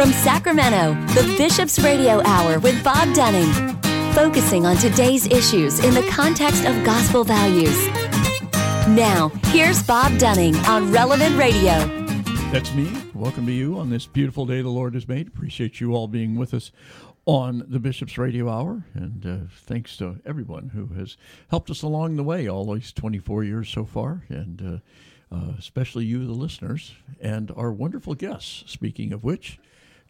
From Sacramento, the Bishop's Radio Hour with Bob Dunning, focusing on today's issues in the context of gospel values. Now, here's Bob Dunning on Relevant Radio. That's me. Welcome to you on this beautiful day the Lord has made. Appreciate you all being with us on the Bishop's Radio Hour. And uh, thanks to everyone who has helped us along the way all these 24 years so far. And uh, uh, especially you, the listeners, and our wonderful guests. Speaking of which,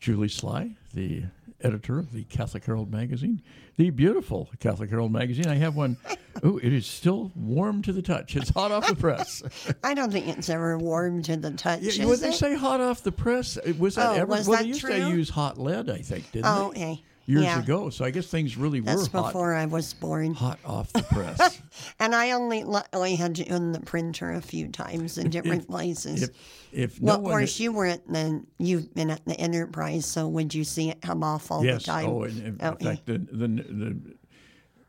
Julie Sly, the editor of the Catholic Herald magazine, the beautiful Catholic Herald magazine. I have one. Oh, it is still warm to the touch. It's hot off the press. I don't think it's ever warm to the touch. Yeah, would they it? say hot off the press? Was that Oh, ever? was well, that they used to use hot lead, I think, didn't Oh, they? okay. Years Yeah. ago. So I guess things really That's were hot, before I was born. hot off the press. And I only luckily had to in the printer a few times in different places. if if no well, of course, you were at the you've been at the Enterprise, so would you see it come off all yes, the time? oh, and, and in oh, Okay. fact, the, the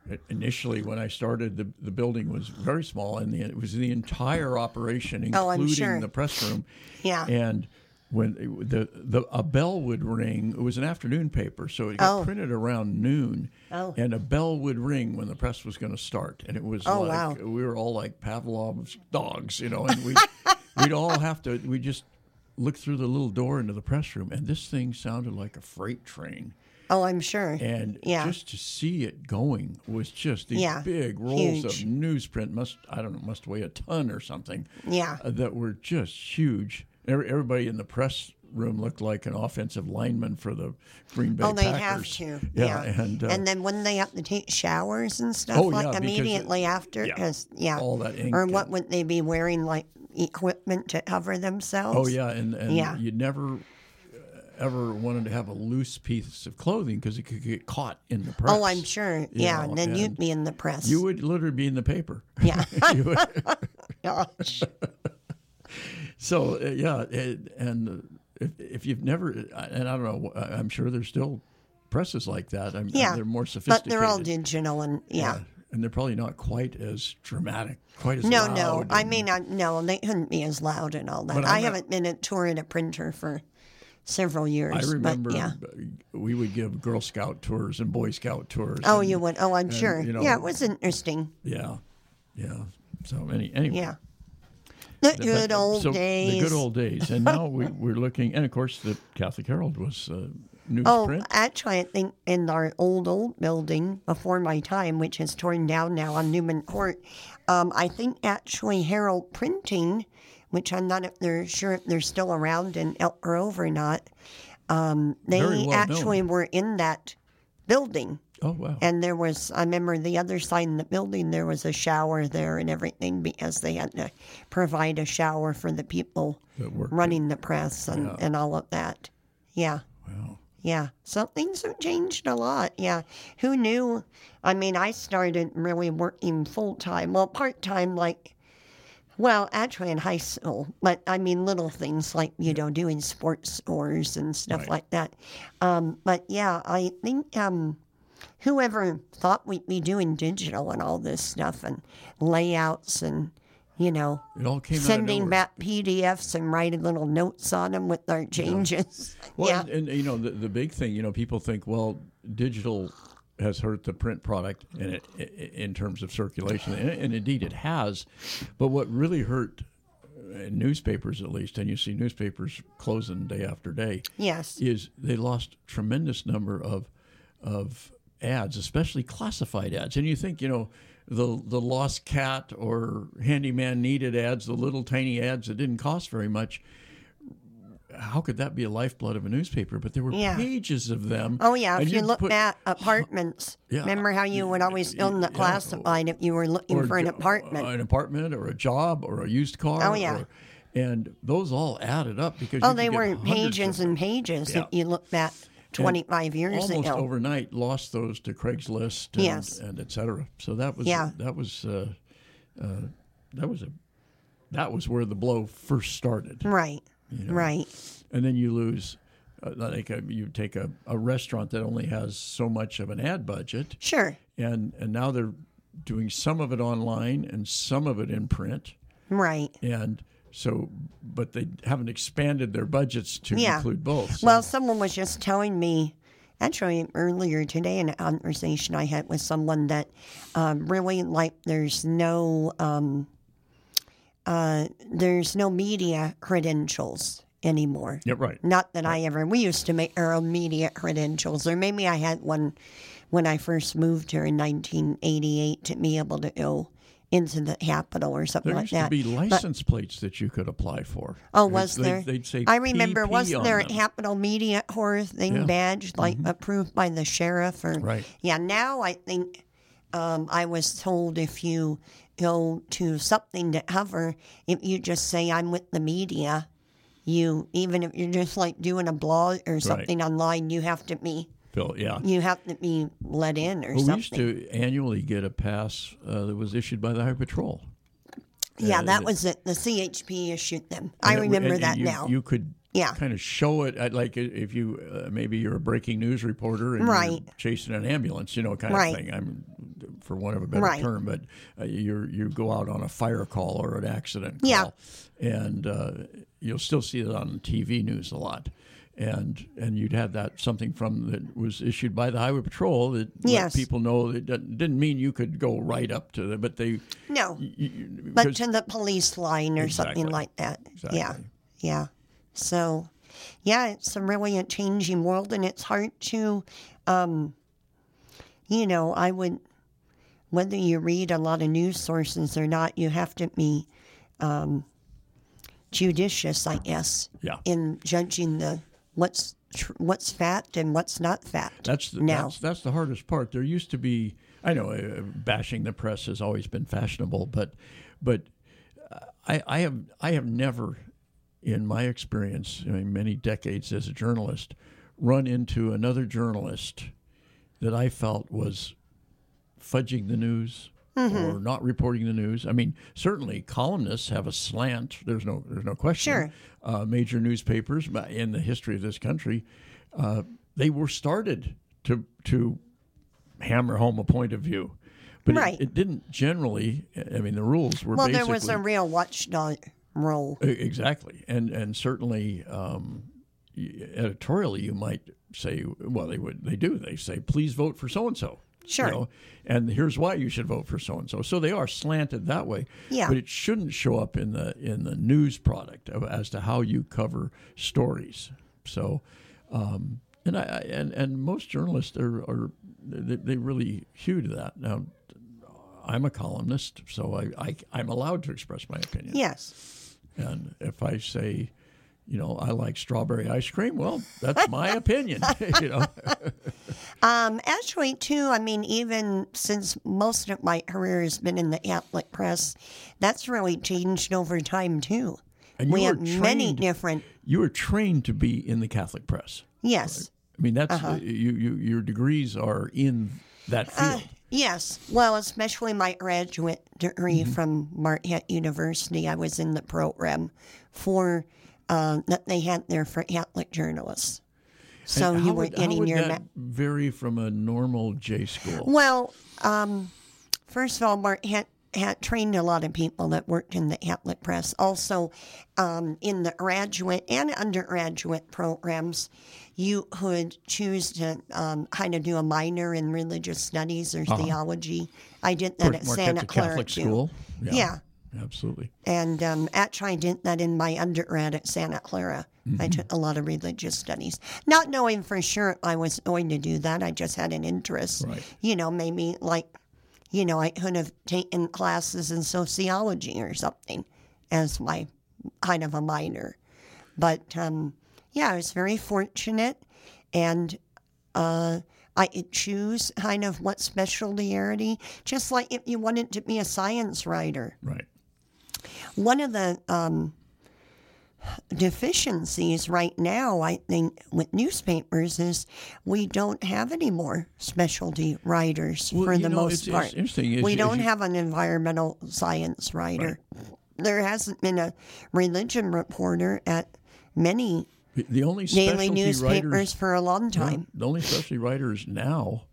the initially when I started, the the building was very small, and the, it was the entire operation, oh, including Oh, sure. the press room. Yeah. and. When the the a bell would ring, it was an afternoon paper, so it got Oh. printed around noon, Oh. and a bell would ring when the press was going to start, and it was Oh, like wow. we were all like Pavlov's dogs, you know, and we we'd all have to we just look through the little door into the press room, and this thing sounded like a freight train. oh, I'm sure. And yeah, just to see it going was just these Yeah, big rolls huge. of newsprint must I don't know must weigh a ton or something. Yeah. uh, that were just huge. Every- Everybody in the press room looked like an offensive lineman for the Green Bay Oh, they Packers. have to. Yeah, Yeah. and uh, then wouldn't they have to take showers and stuff Oh, like yeah, because immediately after? yeah, 'Cause- yeah. all that ink Or what would they be wearing, like equipment to cover themselves? oh yeah, and and Yeah. you never. uh, Ever wanted to have a loose piece of clothing because it could get caught in the press. Oh, I'm sure. Yeah, know, and then you'd be in the press. You would literally be in the paper. Yeah. Gosh. So uh, yeah, it, and uh, if, if you've never, and I don't know, I'm sure there's still presses like that. I'm, Yeah. they're more But sophisticated. they're all digital and yeah. and they're probably not quite as dramatic, quite as No, no. I mean, I, no, they couldn't be as loud and all that. I haven't been at tour at a printer for several years. I remember But yeah. we would give Girl Scout tours and Boy Scout tours. Oh, and- you would? Oh, I'm and, sure. you know, yeah, it was interesting. Yeah, yeah. So any, anyway, Yeah. The good but- old so days. The good old days, and now we, we're looking, and of course the Catholic Herald was uh, Oh, newsprint. actually, I think in our old, old building before my time, which is torn down now on Newman Court, um, I think actually Herald Printing, which I'm not if they're sure if they're still around in Elk Grove or not, um, they well known. actually were in that building. Oh wow! And there was, I remember the other side in the building, there was a shower there and everything because they had to provide a shower for the people running the press and, Yeah. and all of that. Yeah. wow. Yeah. So things have changed a lot. Yeah. Who knew? I mean, I started really working full time, well, part time, like, well, actually in high school, but I mean, little things like, you know, doing sports scores and stuff Right. like that. Um, but yeah, I think um, whoever thought we'd be doing digital and all this stuff and layouts and, you know, It all came sending back PDFs and writing little notes on them with our changes. Well, yeah. and, and you know the, the big thing, you know, people think, well, digital has hurt the print product in it in terms of circulation, and, and indeed it has. But what really hurt uh, newspapers, at least, and you see newspapers closing day after day, yes. is they lost tremendous number of of ads, especially classified ads. And you think, you know, the the lost cat or handyman needed ads, the little tiny ads that didn't cost very much. How could that be a lifeblood of a newspaper? But there were Yeah. pages of them. Oh yeah, if you look put- at apartments, Yeah. remember how you would always Yeah, own the classified if you were looking or for an apartment. an apartment, or a job, or a used car. Oh, yeah. or- and those all added up because oh, they were pages and pages Yeah. if you look back 25 years almost ago. overnight lost those to Craigslist and, Yes. and et cetera. So that was Yeah. that was uh, uh, that was a that was where the blow first started. Right, right. And then you lose uh, like a, you take a, a restaurant that only has so much of an ad budget, Sure. and and now they're doing some of it online and some of it in print. Right. and so, but they haven't expanded their budgets to Yeah. include both. So- Well, someone was just telling me, actually earlier today in a conversation I had with someone that um, really like there's no um, uh, there's no media credentials anymore. yeah, right. Not that I ever. We used to make our own media credentials, or maybe I had one when I first moved here in 1988 to be able to go into the Capitol or something There like used that. to be But- license plates that you could apply for. Oh, They'd- was there? They'd say I remember, PP wasn't there a. Capital Media Horror thing Yeah. Mm-hmm. badge, like approved by the sheriff? Or Right. Yeah, now I think um, I was told if you go to something to cover, if you just say I'm with the media, you even if you're just like doing a blog or something online, you have to be Bill, yeah. you have to be let in or Well, we something. used to annually get a pass uh, that was issued by the Highway Patrol. yeah, uh, that was it. The CHP issued them. I remember and- that you, now. You could Yeah. kind of show it, at, like if you uh, maybe you're a breaking news reporter and Right. you're chasing an ambulance, you know, kind Right. of thing. I'm for want of a better Right. term, but uh, you you go out on a fire call or an accident call, Yeah. and uh, you'll still see it on TV news a lot. And and you'd have that something from that was issued by the Highway Patrol that Yes. let people know that didn't mean you could go right up to them, but they no. but to the police line or Exactly. something like that. Yeah, yeah. So, yeah, it's a really a changing world, and it's hard to, um, you know, I would, whether you read a lot of news sources or not, you have to be um, judicious, I guess, Yeah. in judging the what's tr- what's fact and what's not fact. That's the, now. that's that's the hardest part. There used to be, I know, uh, bashing the press has always been fashionable, but but uh, I, I have I have never, in my experience, I mean, many decades as a journalist, run into another journalist that I felt was fudging the news Mm-hmm. or not reporting the news. I mean, certainly columnists have a slant. There's no there's no question. Sure. Uh, major newspapers in the history of this country, uh, they were started to to hammer home a point of view, but Right. it, it didn't generally. I mean, the rules were well, there was a real watchdog role. Exactly, and and certainly um, editorially, you might say, well, they would, they do. They say, please vote for so and so. Sure. and here's why you should vote for so and so. So they are slanted that way. Yeah. But it shouldn't show up in the in the news product of, as to how you cover stories. So, um, and I I- and and most journalists are, are they, they really hew to that now. I'm a columnist, so I, I I'm allowed to express my opinion. Yes. And if I say, you know, I like strawberry ice cream, well, that's my opinion. you know, Um, actually, too, I mean, even since most of my career has been in the Catholic press, that's really changed over time, too. And you we have many different, you were trained to be in the Catholic press. yes. I mean, that's Uh-huh. you, you. Your degrees are in that field. Yes, well, especially my graduate degree Mm-hmm. from Marquette University, I was in the program for uh, that they had there for Catholic journalists. So you were would, how getting your that ma- vary from a normal J school. Well, um, first of all, Marquette, had trained a lot of people that worked in the Catholic press. Also, um, in the graduate and undergraduate programs, you could choose to um, kind of do a minor in religious studies or theology. I did that at Santa Clara Catholic too. school. Yeah. Absolutely. And um, actually, I did that in my undergrad at Santa Clara. I took a lot of religious studies, not knowing for sure I was going to do that. I just had an interest. Right. You know, maybe like, you know, I could have taken classes in sociology or something as my kind of a minor. But um, yeah, I was very fortunate, and uh, I choose kind of what specialty, just like if you wanted to be a science writer Right. One of the um, deficiencies right now, I think, with newspapers is we don't have any more specialty writers Well, for the know, most it's- it's part. interesting is- we is don't have an environmental science writer. There hasn't been a religion reporter at many The- only daily specialty newspapers writers for a long time. The only specialty writers now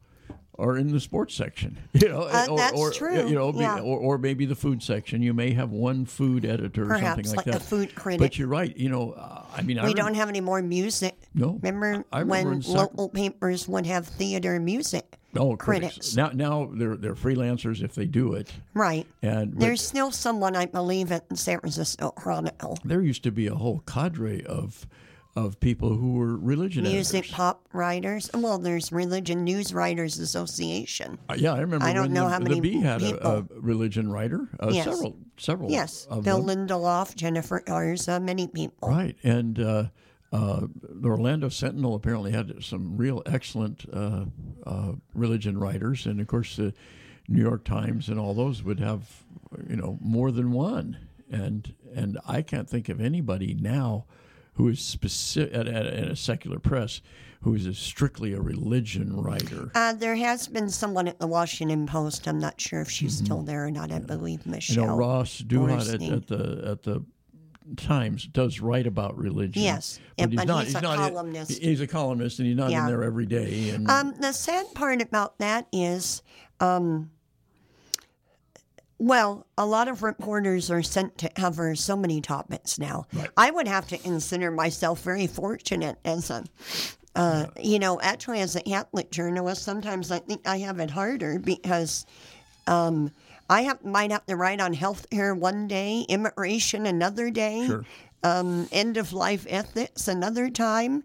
are in the sports section. You know, Uh, or, that's or, true, You know, yeah. or, or maybe the food section. You may have one food editor or Perhaps, something like, like that. a food critic. But you're right. You know, uh, I mean, I We rem- don't have any more music. No. Remember, I remember when Sac- local papers would have theater and music oh, critics? critics. Now, now they're they're freelancers if they do it. Right. And but There's still someone, I believe, at the San Francisco Chronicle. there used to be a whole cadre of of people who were religion Music editors. pop writers. Well, there's Religion News Writers Association. Uh, yeah, I remember. I don't know the, how the many Bee had a, a religion writer. Uh, Yes. Several, several. Yes, of Bill them. Lindelof, Jennifer Garza, many people. Right, and uh, uh, the Orlando Sentinel apparently had some real excellent uh, uh, religion writers, and of course the New York Times and all those would have, you know, more than one. And and I can't think of anybody now who is specific at, at, at a secular press who is a strictly a religion writer. Uh, there has been someone at the Washington Post. I'm not sure if she's still there or not. I believe Mm-hmm. You Michelle. know, Ross Douthat at, at the at the Times does write about religion. Yes, yeah, but he's a not columnist. he's a columnist, and he's not Yeah. in there every day. And Um, the sad part about that is, um, well, a lot of reporters are sent to cover so many topics now. I would have to consider myself very fortunate as a, uh, you know, actually as a Catholic journalist. Sometimes I think I have it harder because. Um, I have, might have to write on health healthcare one day, immigration another day, Sure. um, end of life ethics another time.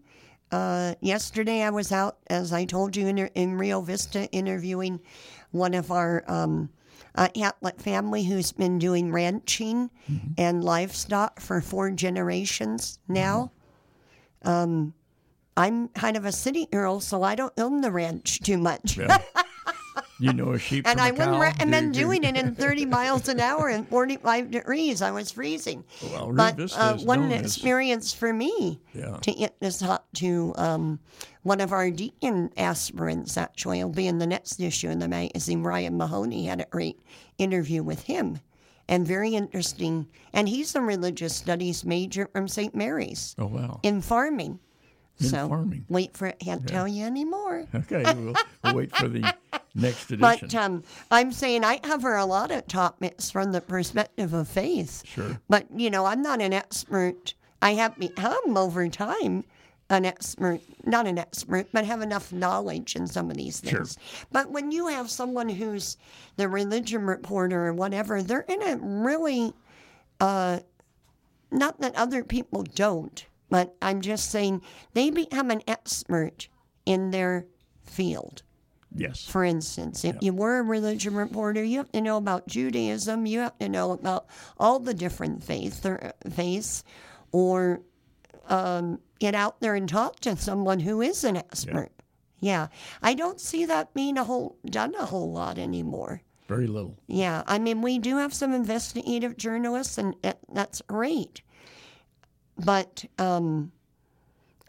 Uh, yesterday, I was out, as I told you, in, in Rio Vista interviewing one of our um, uh, family who's been doing ranching and livestock for four generations now. Um, I'm kind of a city girl, so I don't own the ranch too much. Yeah. you know a sheep And I wouldn't recommend doing it in 30 miles an hour and 45 degrees. I was freezing. Well, but uh, is what an known as- experience for me Yeah. to get this up to um, one of our deacon aspirants, actually. It'll be in the next issue in the magazine. Ryan Mahoney had a great interview with him. And very interesting. And he's a religious studies major from St. Mary's Oh wow. in farming. In so farming. wait for it. Can't tell you anymore. Okay, we'll, we'll wait for the next edition. But um, I'm saying I cover a lot of topics from the perspective of faith. Sure. But, you know, I'm not an expert. I have become over time an expert, not an expert, but have enough knowledge in some of these things. Sure. But when you have someone who's the religion reporter or whatever, they're in a really, uh, not that other people don't, but I'm just saying they become an expert in their field. yes. For instance, if you were a religion reporter, you have to know about Judaism. You have to know about all the different faiths or faiths, or um, get out there and talk to someone who is an expert. Yeah. I don't see that being a whole done a whole lot anymore. Very little. Yeah, I mean, we do have some investigative journalists, and that's great. But um,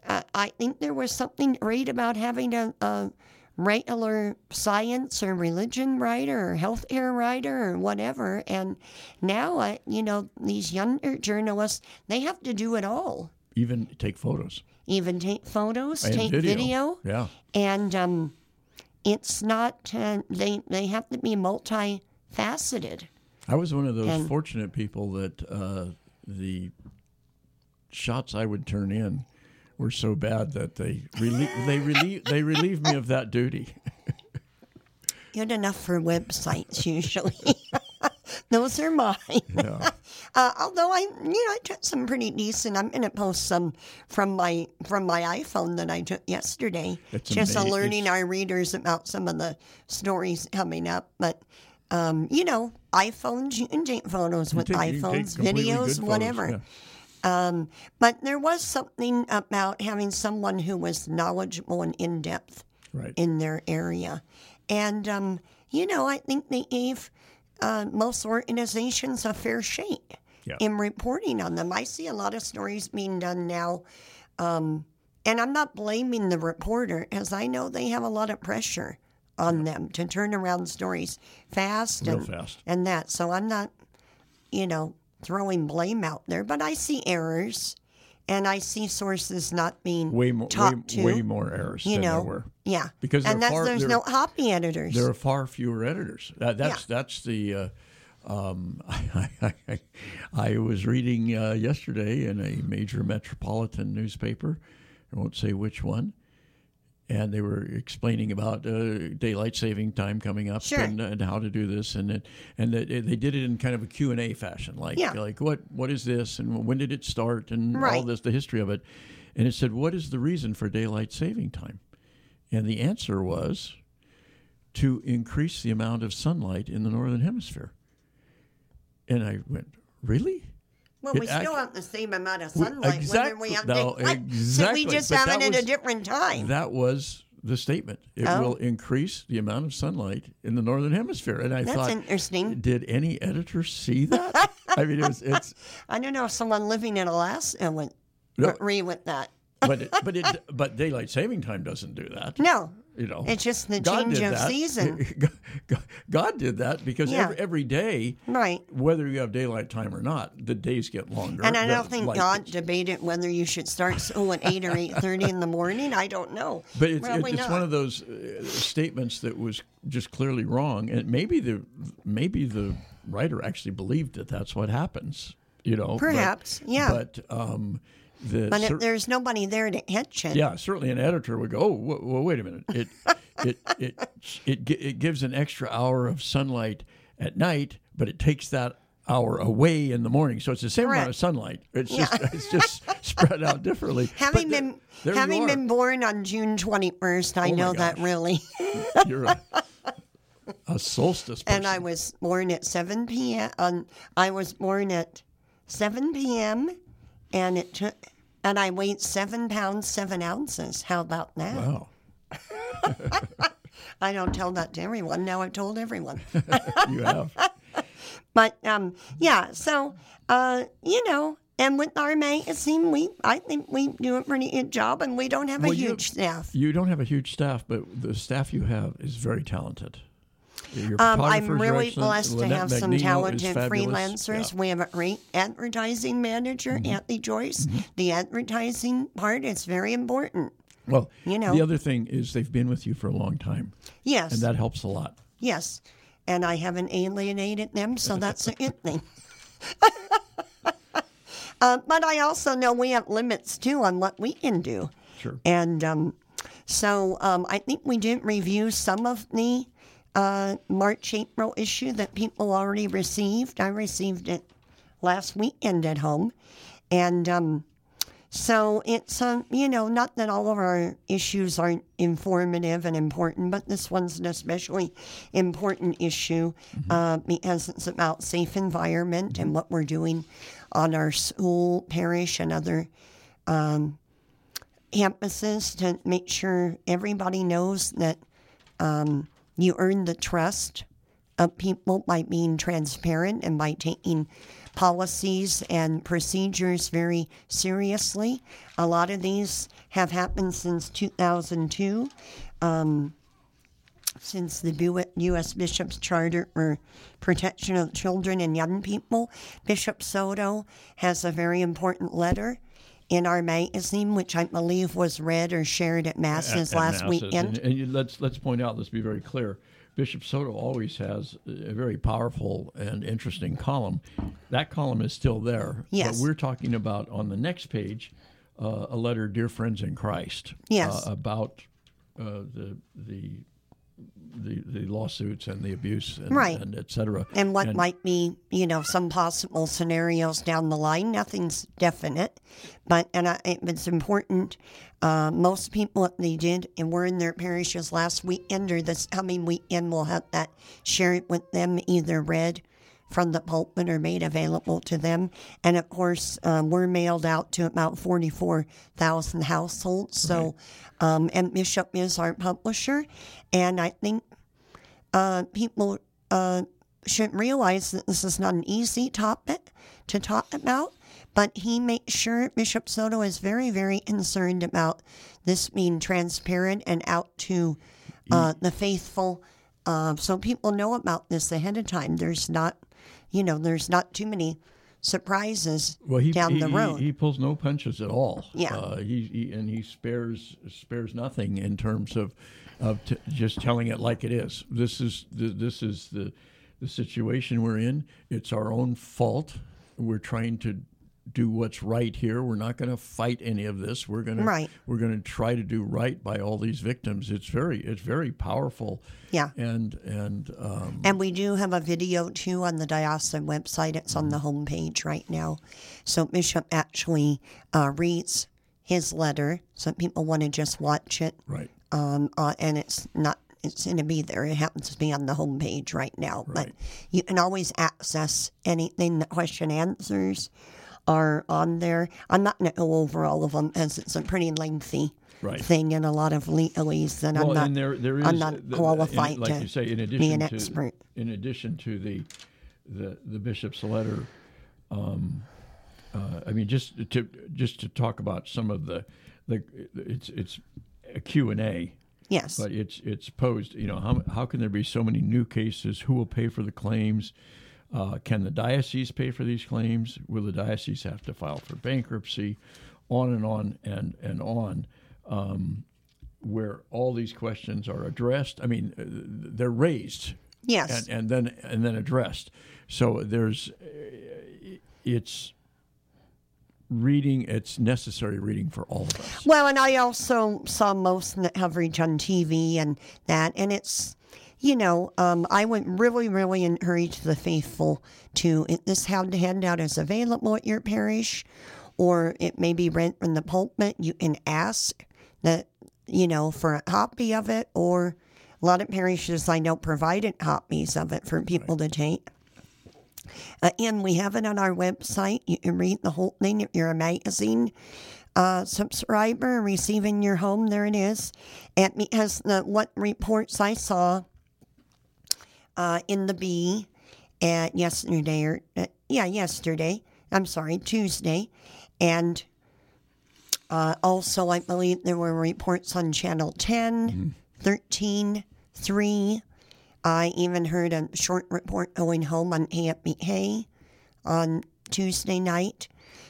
I, I think there was something great about having a, a regular science or religion writer or healthcare writer or whatever. And now, I, you know, these younger journalists, they have to do it all. Even take photos. Even take photos, And take video. video Yeah. and um, it's not uh, they they have to be multifaceted. I was one of those And- fortunate people that uh, the shots I would turn in were so bad that they relie- they relieve they relieved me of that duty. Good enough for websites usually. Those are mine. Yeah. Uh, although I, you know, I took some pretty decent. I'm gonna post some from my from my iPhone that I took yesterday, It's just ama- alerting it's- our readers about some of the stories coming up. But um, you know, iPhones you can take photos with take- you iPhones, videos, photos, whatever. yeah. Um, but there was something about having someone who was knowledgeable and in depth Right. in their area. And, um, you know, I think they gave uh, most organizations a fair shake Yeah. in reporting on them. I see a lot of stories being done now. Um, and I'm not blaming the reporter, as I know they have a lot of pressure on them to turn around stories fast Real and, fast. and that. So I'm not, you know, throwing blame out there, but I see errors. and I see sources not being way more, way, to. way more errors you than know, there were. yeah, Because and there that's far- there's there- no copy editors. There are far fewer editors. That, that's that's the. Uh, um, I, I, I was reading uh, yesterday in a major metropolitan newspaper. I won't say which one. And they were explaining about uh, daylight saving time coming up Sure. and, and how to do this, and it, and it, they did it in kind of a Q and A fashion, like Yeah. like what what is this and when did it start and all this the history of it, and it said what is the reason for daylight saving time, and the answer was to increase the amount of sunlight in the northern hemisphere. And I went, really? Well, it we still act- have the same amount of sunlight whether we exactly- have no, daylight. So we just but have it at a different time. That was the statement. It Oh. will increase the amount of sunlight in the northern hemisphere. And I That's thought, interesting. did any editor see that? I mean, it was, it's, I don't know if someone living in Alaska would No. agree with that. But it, but it, but daylight saving time doesn't do that. No, You know, it's just the God change of that. season. God- did that because Yeah. every, every day, Right. whether you have daylight time or not, the days get longer. And I don't think God debated whether you should start school at eight or eight thirty in the morning. I don't know. But it's, it's one of those uh, statements that was just clearly wrong, and maybe the maybe the writer actually believed that that's what happens. You know, but- Perhaps, yeah. But um, the But cer- if there's nobody there to hitch it. yeah, certainly an editor would go, "Oh, w- well, wait a minute! It it it it it gives an extra hour of sunlight at night, but it takes that." Hour away in the morning, so it's the same amount of sunlight. It's Yeah. just it's just spread out differently. Having But been having been born on June twenty first, I Oh know that really. You're a, a solstice person. and um, I was born at seven p.m. On I was born at seven p.m. and it took and I weighed seven pounds seven ounces. How about that? Wow. I don't tell that to everyone. Now I've told everyone. You have. But um, yeah, so uh, you know, and with our magazine, we I think we do a pretty good job, and we don't have Well, a you- huge staff. You don't have a huge staff, but the staff you have is very talented. Um, I'm really blessed to Lynette have some Magnino is talented freelancers. Yeah. Mm-hmm. We have a great advertising manager, Anthony Joyce. The advertising part is very important. Well, You know. the other thing is they've been with you for a long time, Yes, and that helps a lot. yes, and I haven't alienated them, so that's a good thing. uh, but I also know we have limits too on what we can do. Sure. And um, so um, I think we did review some of the uh, March April issue that people already received. I received it last weekend at home. And um, so it's, um, you know, not that all of our issues aren't informative and important, but this one's an especially important issue uh, because it's about safe environment and what we're doing on our school, parish, and other campuses to make sure everybody knows that um, you earn the trust of people by being transparent and by taking policies and procedures very seriously. A lot of these have happened since 2002. Um, since the U.S. Bishop's Charter for Protection of Children and Young People, Bishop Soto has a very important letter in our magazine, which I believe was read or shared at masses At- at last masses. weekend. And, and you- let's let's point out. Let's be very clear. Bishop Soto always has a very powerful and interesting column. That column is still there. Yes. But we're talking about on the next page uh, a letter, dear friends in Christ. Yes. Uh, about uh, the the. The, the lawsuits and the abuse and, Right. and et cetera. and what might be, you know, some possible scenarios down the line. Nothing's definite, but and I, it- it's important. Uh, most people, what they did and were in their parishes last weekend or this coming weekend, will have that shared with them, either read from the pulpit are made available to them. And of course, um, we're mailed out to about forty-four thousand households. So, um, and Bishop is our publisher, and I think uh, people uh, should realize that this is not an easy topic to talk about, but he makes sure Bishop Soto is very, very concerned about this being transparent and out to uh, the faithful, uh, so people know about this ahead of time. There's not, you know, there's not too many surprises well, he, down he, the he- road. He, pulls no punches at all. Yeah. uh, he, he and he spares spares nothing in terms of of t- just telling it like it is. This is the, this is the the situation we're in. It's our own fault. We're trying to do what's right here. We're not going to fight any of this. We're going to we're going to try to do right by all these victims. It's very it's very powerful. Yeah. and and um, And we do have a video too on the diocesan website. It's on the homepage right now. So Bishop actually uh, reads his letter. Some people want to just watch it. right. Um, uh, and it's not, it's going to be there. It happens to be on the homepage right now. But you can always access anything that question answers are on there. I'm not going to go over all of them as it's a pretty lengthy Right. thing and a lot of legalese that well, I'm not. and there, there is, I'm not qualified in, like to you say, in be addition an to expert. in addition to the the, the bishop's letter. Um, uh, I mean, just to just to talk about some of the the it's it's a Q and A. Yes. But it's it's posed. You know, how how can there be so many new cases? Who will pay for the claims? Uh, can the diocese pay for these claims? Will the diocese have to file for bankruptcy? On and on and and on, um, where all these questions are addressed. I mean, they're raised yes. and, and then and then addressed. So there's it's reading. It's necessary reading for all of us. Well, and I also saw most that coverage on TV and that, and it's, you know, um, I would really, really encourage the faithful to if this hand- handout is available at your parish, or it may be rent from the pulpit. You can ask that, you know, for a copy of it, or a lot of parishes I know provided copies of it for people to take. Uh, and we have it on our website. You can read the whole thing if you're a magazine uh, subscriber receiving your home. There it is. And because the what reports I saw uh, in the Bee at yesterday, or uh, yeah, yesterday. I'm sorry, Tuesday, and uh, also I believe there were reports on Channel 10, 13, 3. I even heard a short report going home on KFBK on Tuesday night.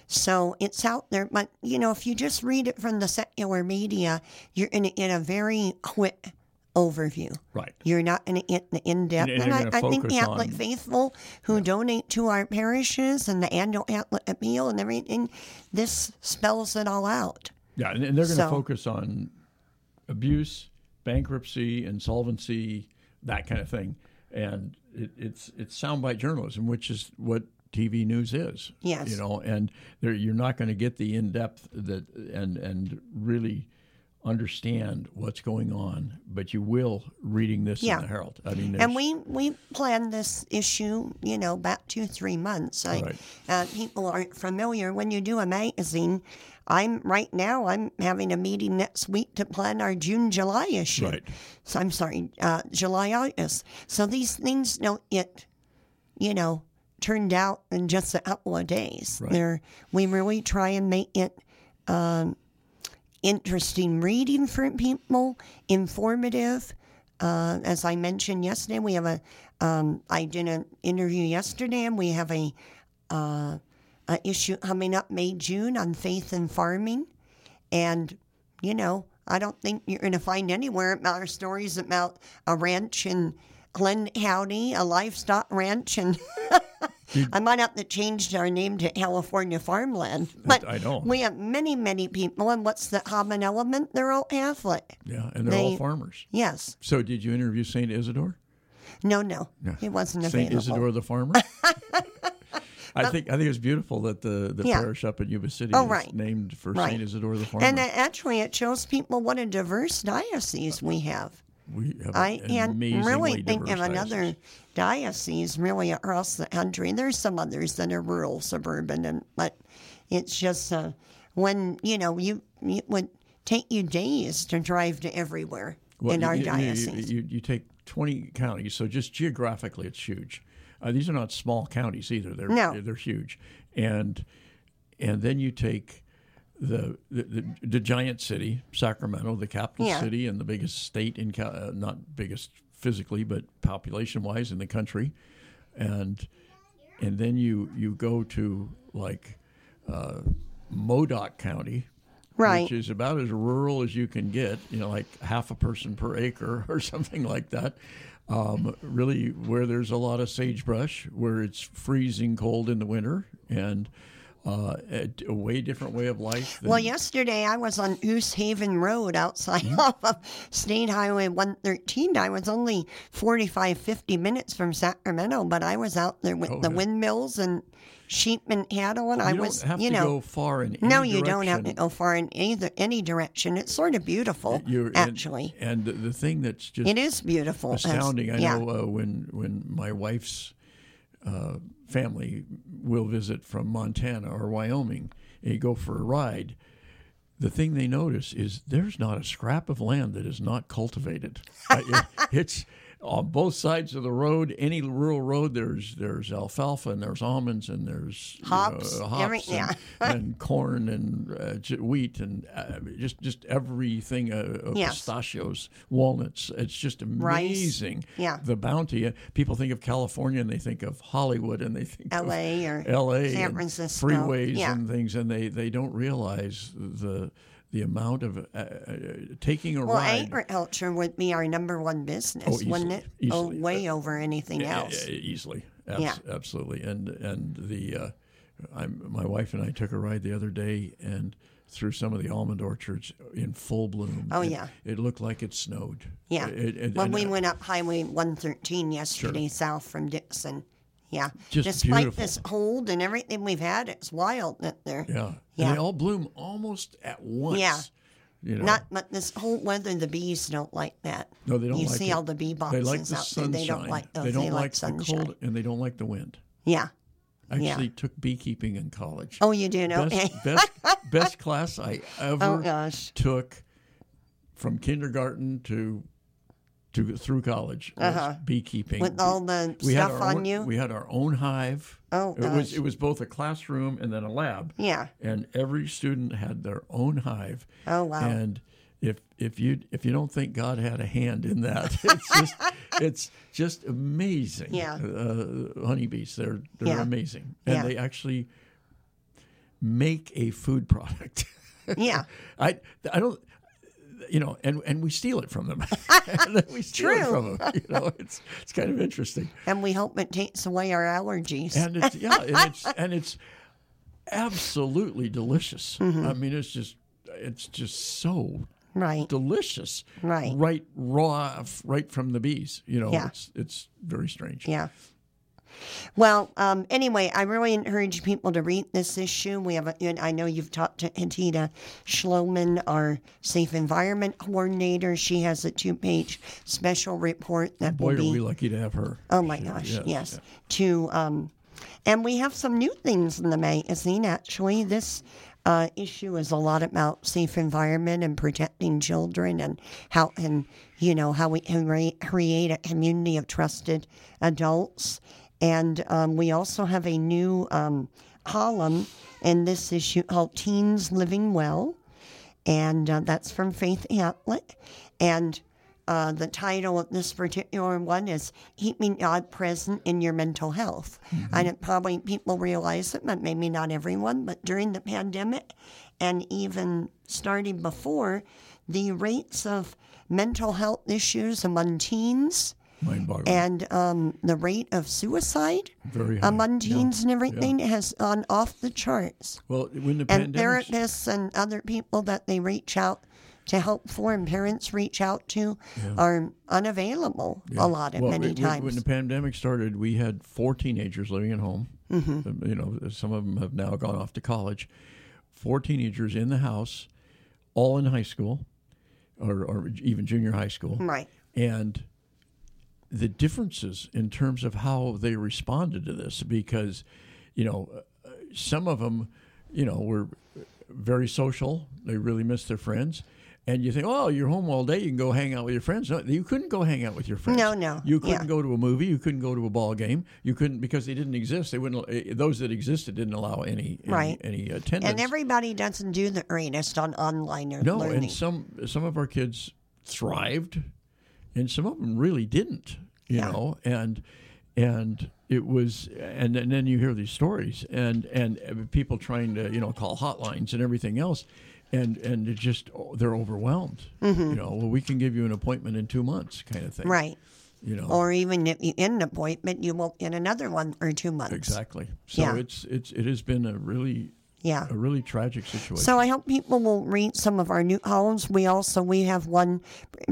So it's out there. But, you know, if you just read it from the secular media, you're going to get a very quick overview. Right. You're not going to get in depth. And- And, and I, I think Catholic on- faithful who donate to our parishes and the annual Catholic appeal and everything, this spells it all out. Yeah, and, and they're going to So- focus on abuse, bankruptcy, insolvency, that kind of thing, and it, it's it's soundbite journalism, which is what TV news is. Yes. you know, and you're not going to get the in depth that and and really understand what's going on, but you will reading this Yeah. in the Herald. I mean, And we we planned this issue, you know, back two three months. I, Right. uh, people aren't familiar when you do a magazine. I'm right now. I'm having a meeting next week to plan our June July issue. Right. So I'm sorry, uh, July August. So these things don't get, you know, turned out in just a couple of days. Right. They're, we really try and make it um, interesting reading for people, informative. Uh, as I mentioned yesterday, we have a. Um, I did an interview yesterday, and we have a, uh, a issue coming up May June on faith and farming, and you know I don't think you're going to find anywhere about our stories about a ranch in Glenn County, a livestock ranch, and I might have to change our name to California Farmland. But I know. we have many, many people, and what's the common element? They're all Catholic. yeah, and they're all farmers. Yes. So, did you interview Saint Isidore? No, no, Yeah. it wasn't Saint available. Isidore the farmer. I think I think it's beautiful that the, the Yeah. parish up in Yuba City Oh, is right. named for Right. Saint Isidore the farmer. And actually, it shows people what a diverse diocese we have. we have I an can't amazingly really think of another diocese. Diocese really across the country. There's some others that are rural, suburban, and but it's just uh, when you know you it would take you days to drive to everywhere Well, in you- our you, diocese. You, you take 20 counties, so just geographically, it's huge. Uh, these are not small counties either. They're No. they're huge, and and then you take the the, the, the giant city, Sacramento, the capital Yeah. city and the biggest state in uh, not biggest physically, but population wise in the country, and and then you you go to like uh, Modoc County, Right. which is about as rural as you can get. You know, like half a person per acre or something like that. Um, really, where there's a lot of sagebrush, where it's freezing cold in the winter, and uh, a, a way different way of life. Than, Well, yesterday I was on Goose Haven Road outside Mm-hmm. of State Highway 113. I was only 45, 50 minutes from Sacramento, but I was out there with Oh, the yeah. windmills and sheep and cattle, and you I was, have you to know. go far in any no, you don't have to go far in either any direction. It's sort of beautiful, You're- and- actually. And, the, the thing that's just it is beautiful. as- astounding. I yeah. know uh, when when my wife's uh, family will visit from Montana or Wyoming, and you go for a ride. The thing they notice is there's not a scrap of land that is not cultivated. It's on both sides of the road. Any rural road, there's there's alfalfa and there's almonds and there's you know, Hops, hops every- and, yeah. and corn and uh, wheat and uh, just just everything. Uh, uh, Yes. pistachios, walnuts. It's just Rice. amazing. Yeah. the bounty. Uh, People think of California and they think of Hollywood and they think LA or L.A. San Francisco. freeways Yeah. and things, and they they don't realize the the amount of uh, uh, taking a ride. Well, agriculture would be our number one business, Oh, wouldn't easily, it? Oh, easily. way over anything else. easily, Abs- Yeah. absolutely. And and the uh, I'm, my wife and I took a ride the other day and through some of the almond orchards in full bloom. Oh, yeah. it looked like it snowed. Yeah. It- it- when and, we uh, went up Highway 113 yesterday, south from Dixon. Yeah. Just Despite beautiful. this cold and everything we've had, it's wild that they're. Yeah. Yeah. And they all bloom almost at once. Yeah. You know. Not, but this whole weather, the bees don't like that. no, they don't You like see it. all the bee They boxes like the out there. sunshine. They don't like those. They don't like, like the sunshine. cold and they don't like the wind. Yeah. I Yeah. actually took beekeeping in college. Oh, you do know? best, best, best class I oh, ever Oh, gosh. took from kindergarten to to through college Uh-huh. beekeeping. With all the we stuff on own, you? We had our own hive. Oh, it was it was both a classroom and then a lab. Yeah. And every student had their own hive. Oh, wow. And if if you if you don't think God had a hand in that, it's just it's just amazing. Yeah. Uh, honeybees, they're they're Yeah. amazing, and Yeah. they actually make a food product. Yeah. I I don't you know and and we steal it from them. we steal it from them. You know, it's it's kind of interesting. And we hope it takes away our allergies. And it's yeah, and it's and it's absolutely delicious. Mm-hmm. I mean it's just it's just so right. delicious. Right. Right raw right from the bees. You know, Yeah. it's it's very strange. Yeah. Well, um, anyway, I really encourage people to read this issue. We have, a, and I know you've talked to Antita Schloman, our Safe Environment Coordinator. She has a two-page special report that Boy, will are be we lucky to have her. Oh my gosh, yes. To um, and we have some new things in the magazine. Actually, this uh, issue is a lot about safe environment and protecting children, and how and you know how we can re- create a community of trusted adults. And um, we also have a new um, column in this issue called "Teens Living Well." and uh, that's from Faith Outlet. And uh, the title of this particular one is "Keeping God Present in Your Mental Health." And it probably people realize it, but maybe not everyone. But during the pandemic, and even starting before, the rates of mental health issues among teens. And um, the rate of suicide Very high. among Yeah, teens and everything has gone off the charts Well, when the and pandemic therapists and other people that they reach out to help for and parents reach out to are unavailable a lot of well, many when- times. When the pandemic started, we had four teenagers living at home. Mm-hmm. Um, You know, some of them have now gone off to college. Four teenagers in the house, all in high school, or, or even junior high school. right. and the differences in terms of how they responded to this because you know some of them you know were very social they really missed their friends and you think oh you're home all day you can go hang out with your friends no, you couldn't go hang out with your friends No, no, you couldn't yeah. go to a movie you couldn't go to a ball game you couldn't because they didn't exist they wouldn't eh, those that existed didn't allow any any, Right. any attendance And everybody doesn't do the greatest on online or no, learning. and some some of our kids thrived, and some of them really didn't. You Yeah. know, and and it was and, and then you hear these stories and and people trying to you know call hotlines and everything else and and it just oh, they're overwhelmed mm-hmm. you know well we can give you an appointment in two months kind of thing Right. you know Or even if you get an appointment, you will in another one or two months. exactly so Yeah. it's it's it has been a really Yeah. a really tragic situation So I hope people will read some of our new columns. We also we have one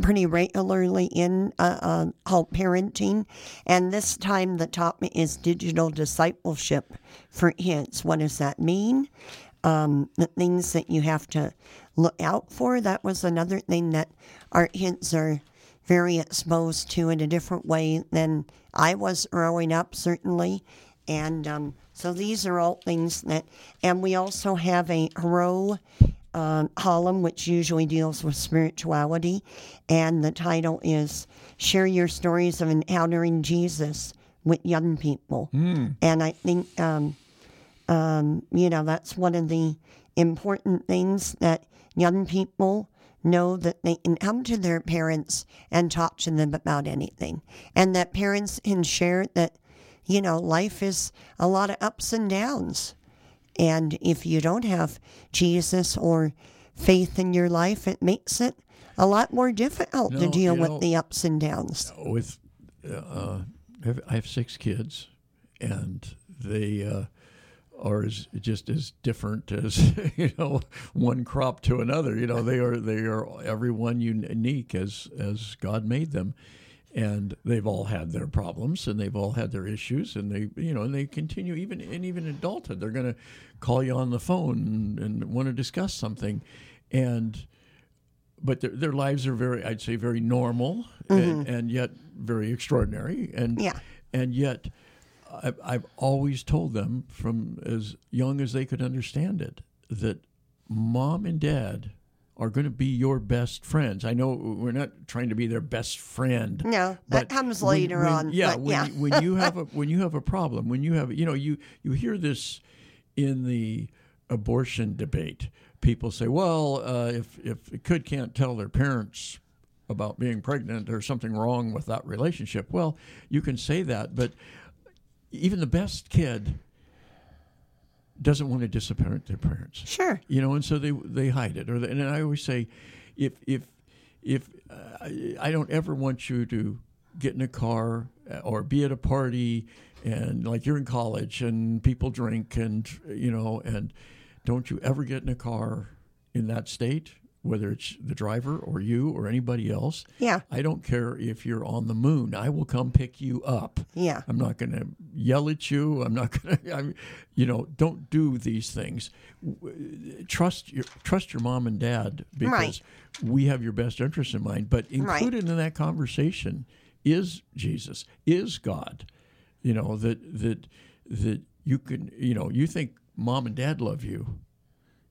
pretty regularly in uh, uh, called parenting, and this time the topic is digital discipleship for kids. What does that mean? Um, the things that you have to look out for. That was another thing that our kids are very exposed to in a different way than I was growing up, certainly. And um, so these are all things that, and we also have a row um, column, which usually deals with spirituality. And the title is Share Your Stories of Encountering Jesus with Young People. And I think, um, um, you know, that's one of the important things that young people know that they can come to their parents and talk to them about anything. And that parents can share that, you know, life is a lot of ups and downs. And if you don't have Jesus or faith in your life, it makes it a lot more difficult to deal with know- the ups and downs. with uh, I have- I have six kids, and they uh, are as, just as different as you know one crop to another. You know they are they are everyone unique as as God made them, and they've all had their problems and they've all had their issues, and they you know and they continue even and even adulthood. They're going to call you on the phone and, and want to discuss something, and but their, their lives are very, I'd say, very normal and, mm-hmm. and yet very extraordinary. And Yeah. and yet, I've, I've always told them from as young as they could understand it that mom and dad are going to be your best friends. I know we're not trying to be their best friend. No, that comes when- later when- on, Yeah, but when, yeah. You, when you have a when you have a problem, when you have you know you you hear this in the abortion debate. People say, well, uh, if if a kid can't tell their parents about being pregnant, there's something wrong with that relationship. Well, you can say that, but even the best kid doesn't want to disappoint their parents Sure. you know, and so they they hide it. Or they, and I always say, if if if uh, I- I don't ever want you to get in a car uh, or be at a party and like you're in college and people drink and you know and don't you ever get in a car in that state whether it's the driver or you or anybody else Yeah. i don't care if you're on the moon i will come pick you up Yeah. I'm not going to yell at you. I'm not going to, you know, don't do these things. Trust your trust your mom and dad because Right. we have your best interest in mind. But included in that conversation is Jesus, is God. You know that that that you can, you know, you think mom and dad love you.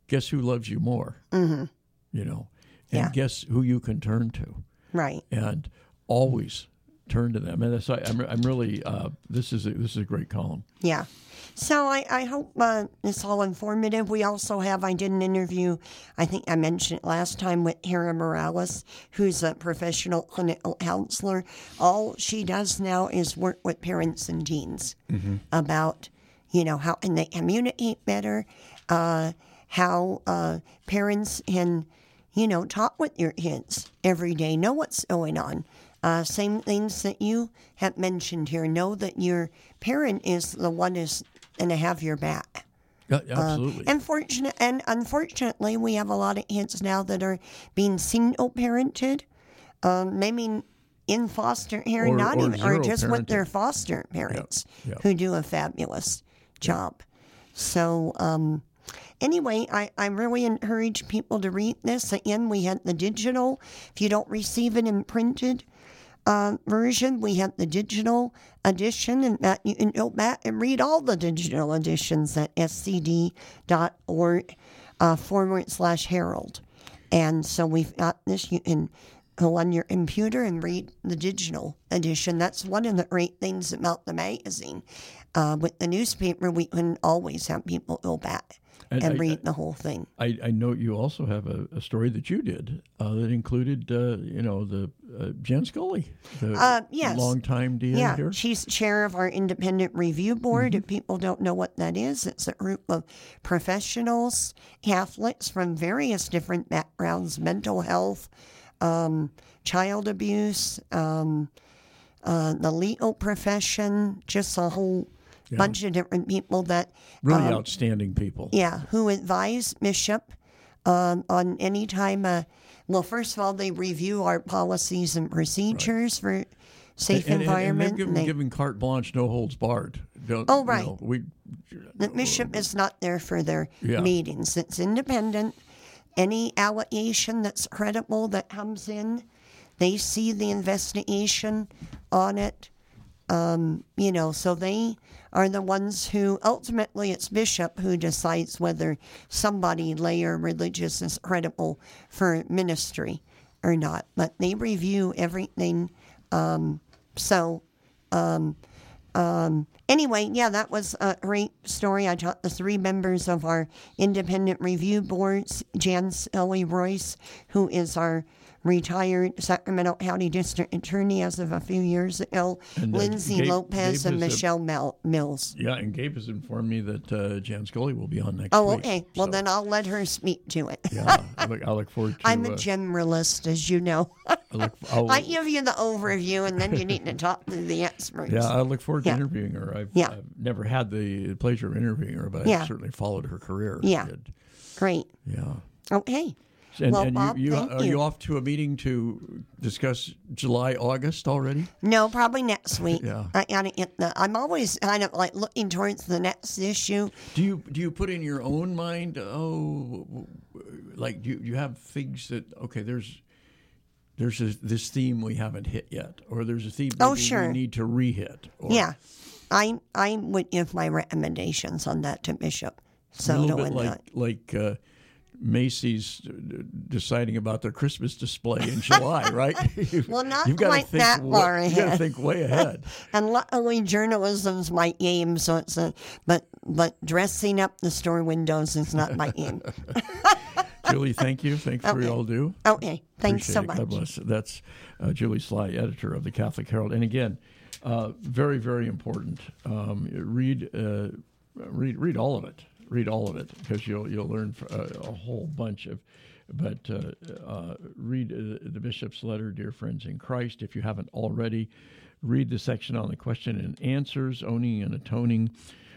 Guess who loves you more? Mm-hmm. You know, and Yeah. guess who you can turn to Right. and always turn to them. And that's, I, I'm, I'm really uh, this is a, this is a great column. Yeah. So I, I hope uh, it's all informative. We also have, I did an interview, I think I mentioned it last time, with Hera Morales, who's a professional clinical counselor. All she does now is work with parents and teens about, you know, how can they communicate better, uh, how uh, parents can, you know, talk with your kids every day, know what's going on. Uh, same things that you have mentioned here. Know that your parent is the one is going to have your back. Yeah, absolutely. And fortunate, and unfortunately, we have a lot of kids now that are being single parented, um, maybe in foster care, Or- not or even, or just with their foster parents yep. who do a fabulous job. So, um, anyway, I, I really encourage people to read this. Again, we had the digital. If you don't receive it in printed uh, version, we have the digital edition, and that you can go back and read all the digital editions at scd.org uh, forward slash herald. And so we've got this. You can go on your computer and read the digital edition. That's one of the great things about the magazine. uh, with the newspaper, we couldn't always have people go back and, And I- read the whole thing. I, I know you also have a, a story that you did uh, that included, uh, you know, the uh, Jan Scully, the Uh, yes. longtime DA Yeah, here. she's chair of our independent review board. Mm-hmm. If people don't know what that is, it's a group of professionals, Catholics from various different backgrounds, mental health, um, child abuse, um, uh, the legal profession, just a whole bunch of different people that Really um, outstanding people. yeah, who advise Bishop um, on any time. Uh, well, first of all, they review our policies and procedures for safe and, and- and environment. they're giving, they- carte blanche, no holds barred. Don't, Oh, you right. know, we The bishop is not there for their Yeah. meetings. It's independent. Any allegation that's credible that comes in, they see the investigation on it. Um, you know, so they are the ones who ultimately it's bishop who decides whether somebody lay or religious is credible for ministry or not. But they review everything. Um, so um, anyway, yeah, that was a great story. I taught the three members of our independent review boards, Jan Ellie Royce, who is our retired Sacramento County District Attorney as of a few years ago, And, uh, Lindsay Gabe- Lopez Gabe and is a- Michelle Mel- Mills. yeah, and Gabe has informed me that uh, Jan Scully will be on next Oh, week. Oh, okay. Well, then I'll let her speak to it. yeah, I look, I look forward to. I'm a uh, generalist, as you know. I look, I'll, give you the overview, and then you need to talk to the experts. yeah, I look forward to Yeah. interviewing her. I've, Yeah. I've never had the pleasure of interviewing her, but Yeah. I've certainly followed her career. Yeah. Great. yeah. Okay. And, Well, and Bob, you, are you. you off to a meeting to discuss July, August already? No, probably next week. Yeah. I gotta get the. I'm always kind of like looking towards the next issue. Do you do you put in your own mind? Oh, like do you, you have things that okay? There's there's a, this theme we haven't hit yet, or there's a theme Oh, sure. we need to re-hit. Or Yeah, I I would give my recommendations on that to Bishop. a So little no bit like like uh, Macy's d- deciding about their Christmas display in July, right? Well, not you've quite that wa- far You got to think way ahead. and luckily journalism's my aim. So it's a but but dressing up the store windows is not my aim. Julie, thank you. Thanks for Okay. all do. Okay, thanks Appreciate so it. much. God bless. That's uh, Julie Sly, editor of the Catholic Herald. And again, uh, very, very important. Um, read, uh, read, read all of it. Read all of it because you'll you'll learn uh, a, a whole bunch of. But uh, uh, read uh, the bishop's letter, dear friends in Christ, if you haven't already. Read the section on the question and answers, owning and atoning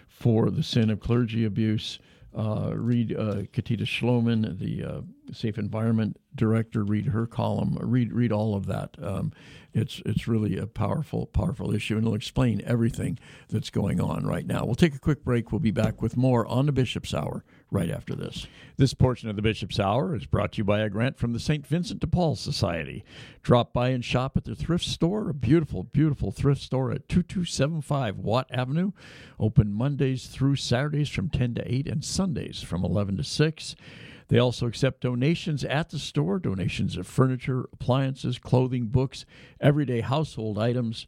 for the sin of clergy abuse. Uh, read uh, Katita Schloman, the uh, Safe Environment Director. Read her column. Read read all of that. Um, it's it's really a powerful powerful issue, and it'll explain everything that's going on right now. We'll take a quick break. We'll be back with more on the Bishop's Hour right after this. This portion of the Bishop's Hour is brought to you by a grant from the St. Vincent de Paul Society. Drop by and shop at their thrift store, a beautiful, beautiful thrift store at 2275 Watt Avenue. Open Mondays through Saturdays from 10 to 8 and Sundays from 11 to 6. They also accept donations at the store donations of furniture, appliances, clothing, books, everyday household items.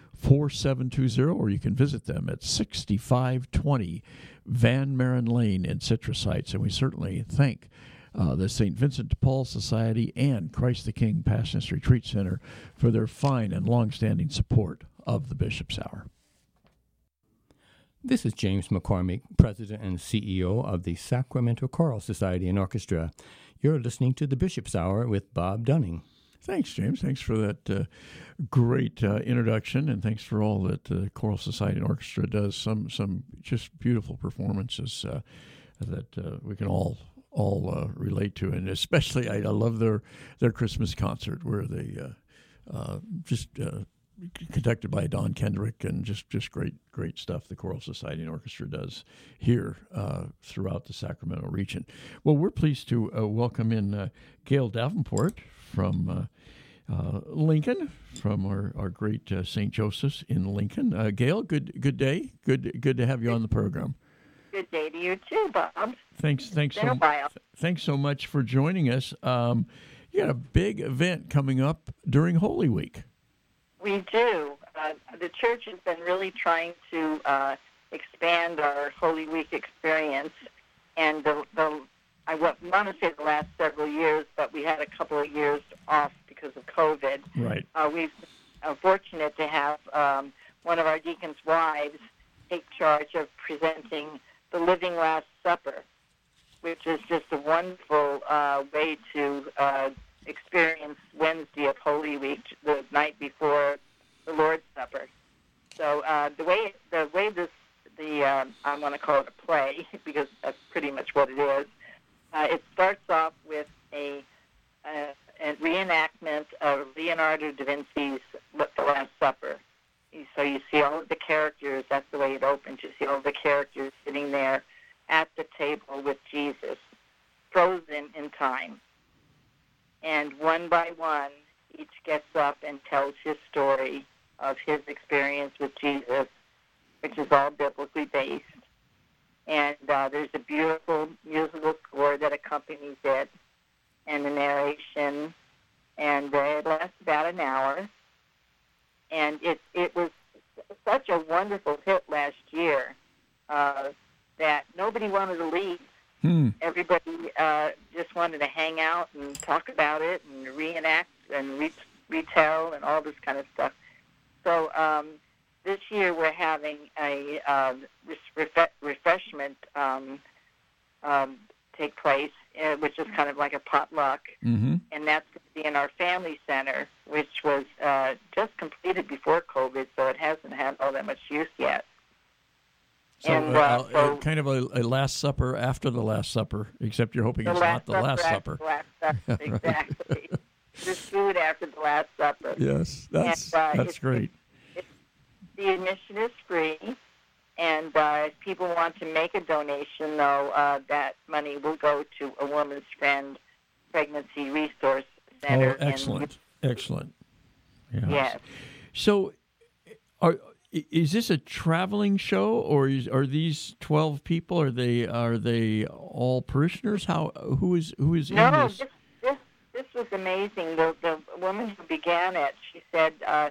4720, or you can visit them at 6520 Van Maren Lane in Citrus Heights. And we certainly thank uh, the St. Vincent de Paul Society and Christ the King Passionist Retreat Center for their fine and long-standing support of the Bishop's Hour. This is James McCormick, President and CEO of the Sacramento Choral Society and Orchestra. You're listening to the Bishop's Hour with Bob Dunning. Thanks, James. Thanks for that uh, great uh, introduction, and thanks for all that the uh, Choral Society and Orchestra does. Some some just beautiful performances uh, that uh, we can all all relate to, and especially I, I, love their their Christmas concert where they just conducted by Don Kendrick, and just, just great great stuff the Choral Society and Orchestra does here uh, throughout the Sacramento region. Well, we're pleased to uh, welcome in uh, Gail Davenport from uh, uh, Lincoln, from our, our great uh, St. Joseph's in Lincoln. Gail, good good day. Good good to have you on the program. Good day to you too, Bob. Thanks thanks so thanks so much for joining us. Um, you got a big event coming up during Holy Week. We do. Uh, the church has been really trying to uh, expand our Holy Week experience, and the, the I want to say the last several years, but we had a couple of years off because of COVID. Right. Uh, we've uh, fortunate to have um, one of our deacons' wives take charge of presenting the Living Last Supper, which is just a wonderful uh, way to uh, experience Wednesday of Holy Week, the night before the Lord's Supper. So uh, the way the way this the um, I want to call it a play because that's pretty much what it is. Uh, it starts off with a, a, reenactment of Leonardo da Vinci's The Last Supper. So you see all of the characters. That's the way it opens. You see all the characters sitting there at the table with Jesus, frozen in time. And one by one, each gets up and tells his story of his experience with Jesus, which is all biblically based and uh, there's a beautiful musical score that accompanies it, and the narration, and uh, it lasts about an hour. And it it was such a wonderful hit last year uh, that nobody wanted to leave. Hmm. Everybody uh, just wanted to hang out and talk about it and reenact and re- retell and all this kind of stuff. So um, this year we're having a uh, refreshment um, um, take place, uh, which is kind of like a potluck, mm-hmm. and that's going to be in our family center, which was uh, just completed before COVID, so it hasn't had all that much use yet. So, and, uh, uh so kind of a, a, Last Supper after the Last Supper, except you're hoping it's not the Last Supper. The last Supper, exactly. There's food after the Last Supper. Yes, that's and, uh, that's great the admission is free. And uh, if people want to make a donation, though, uh, that money will go to a Woman's Friend Pregnancy Resource Center. Oh, excellent. excellent. Yes. yes. So, are, is this a traveling show, or is, are these twelve people? Are they are they all parishioners? How who is who is no, in this? this? this this was amazing. The the woman who began it, she said, uh,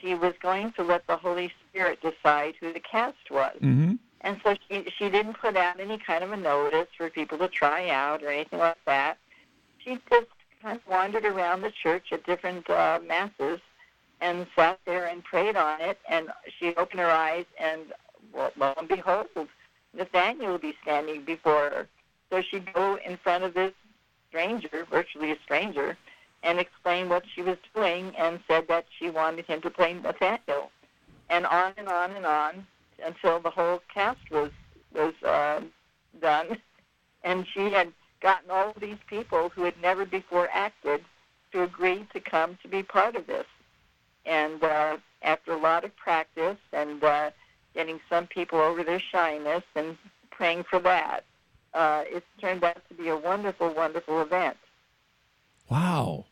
she was going to let the Holy Spirit decide who the cast was. Mm-hmm. And so she she didn't put out any kind of a notice for people to try out or anything like that. She just kind of wandered around the church at different uh, masses and sat there and prayed on it. And she opened her eyes, and well, lo and behold, Nathaniel would be standing before her. So she'd go in front of this stranger, virtually a stranger, and explained what she was doing and said that she wanted him to play Nathaniel. And on and on and on until the whole cast was was uh, done. And she had gotten all these people who had never before acted to agree to come to be part of this. And uh, after a lot of practice and uh, getting some people over their shyness and praying for that, uh, it's turned out to be a wonderful, wonderful event. Wow.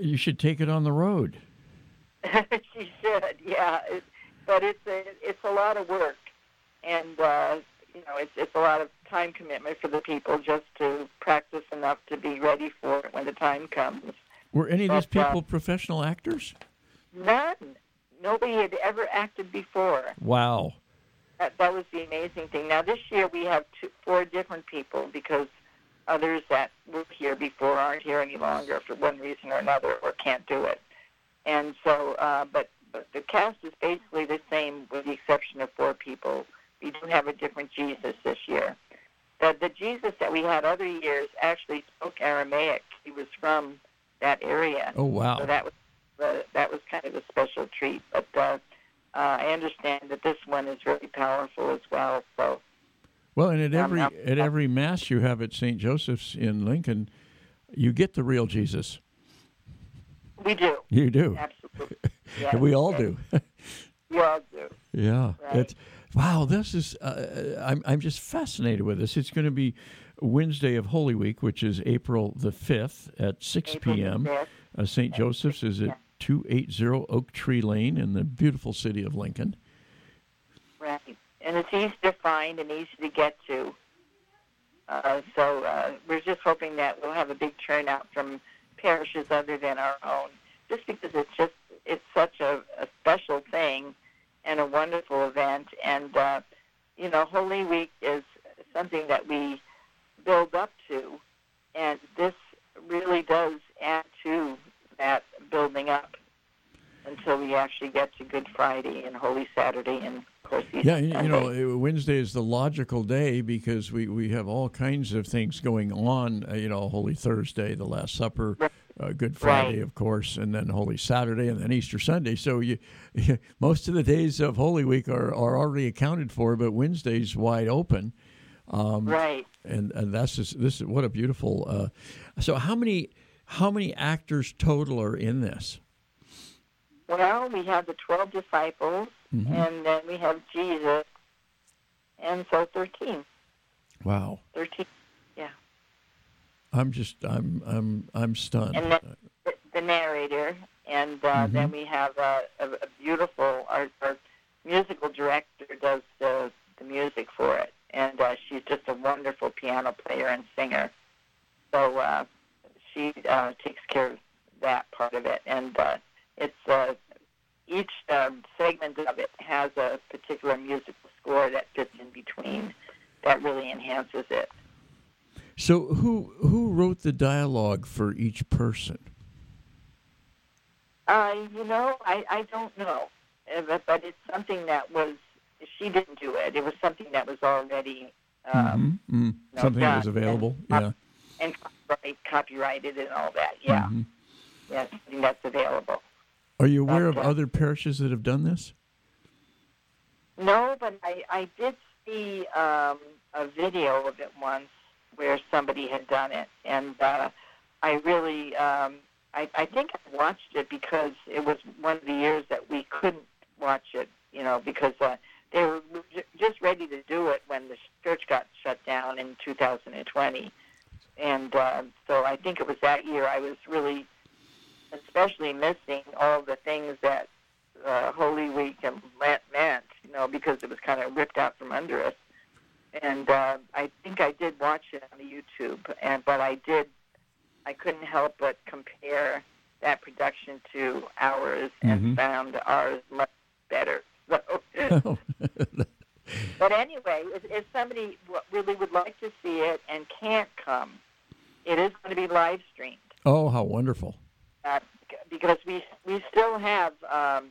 You should take it on the road. she should, yeah. It, but it's a, it's a lot of work, and uh, you know it's it's a lot of time commitment for the people just to practice enough to be ready for it when the time comes. Were any of these But, uh, people professional actors? None, nobody had ever acted before. Wow. That, that was the amazing thing. Now this year we have two, four different people because others that were here before aren't here any longer for one reason or another or can't do it. And so, uh, but, but the cast is basically the same with the exception of four people. We do have a different Jesus this year. The, the Jesus that we had other years actually spoke Aramaic. He was from that area. Oh wow. So that was the, that was kind of a special treat. But uh, uh, I understand that this one is very powerful as well. So Well, and at every um, at every mass you have at St. Joseph's in Lincoln, you get the real Jesus. we do You do. absolutely. Yes, we all yes, do. We all do. yeah. Right. It's wow. This is. Uh, I'm I'm just fascinated with this. It's going to be Wednesday of Holy Week, which is April the fifth at six April p.m. 5th. Uh, St. Joseph's is at two eight zero Oak Tree Lane in the beautiful city of Lincoln. Right. And it's easy to find and easy to get to. Uh, so uh, we're just hoping that we'll have a big turnout from parishes other than our own, just because it's just it's such a, a special thing and a wonderful event. And uh, you know, Holy Week is something that we build up to, and this really does add to that building up until we actually get to Good Friday and Holy Saturday and of course Easter Yeah, you, you know, Wednesday is the logical day because we, we have all kinds of things going on. Uh, you know, Holy Thursday, the Last Supper, uh, Good Friday, Right. of course, and then Holy Saturday, and then Easter Sunday. So you, most of the days of Holy Week are, are already accounted for, but Wednesday's wide open, right. and, and that's just this. is What a beautiful. Uh, so how many how many actors total are in this? Well, we have the twelve disciples, Mm-hmm. and then we have Jesus, and so thirteen. Wow, Thirteen. Yeah. I'm just I'm I'm I'm stunned. And then the, the narrator, and uh, Mm-hmm. then we have a, a, a beautiful our, our musical director does the the music for it, and uh, she's just a wonderful piano player and singer. So uh, she uh, takes care of that part of it, and uh, it's uh, each um, segment of it has a particular musical score that fits in between that really enhances it. So who who wrote the dialogue for each person? Uh, you know, I, I don't know, Uh, but, but it's something that was she didn't do it. It was something that was already um, Mm, no, something that was available. And, Yeah. and copyright, copyrighted and all that. Yeah, Mm-hmm. yeah, something that's available. Are you aware of other parishes that have done this? No, but I, I did see um, a video of it once where somebody had done it, and uh, I really, um, I, I think I watched it because it was one of the years that we couldn't watch it, you know, because uh, they were j- just ready to do it when the church got shut down in 2020, and uh, so I think it was that year I was really, especially missing all the things that uh, Holy Week and Lent meant, you know, because it was kind of ripped out from under us. And uh, I think I did watch it on the YouTube, and but I did, I couldn't help but compare that production to ours and found ours much better. So, but anyway, if, if somebody really would like to see it and can't come, it is going to be live streamed oh, how wonderful! Because we we still have um,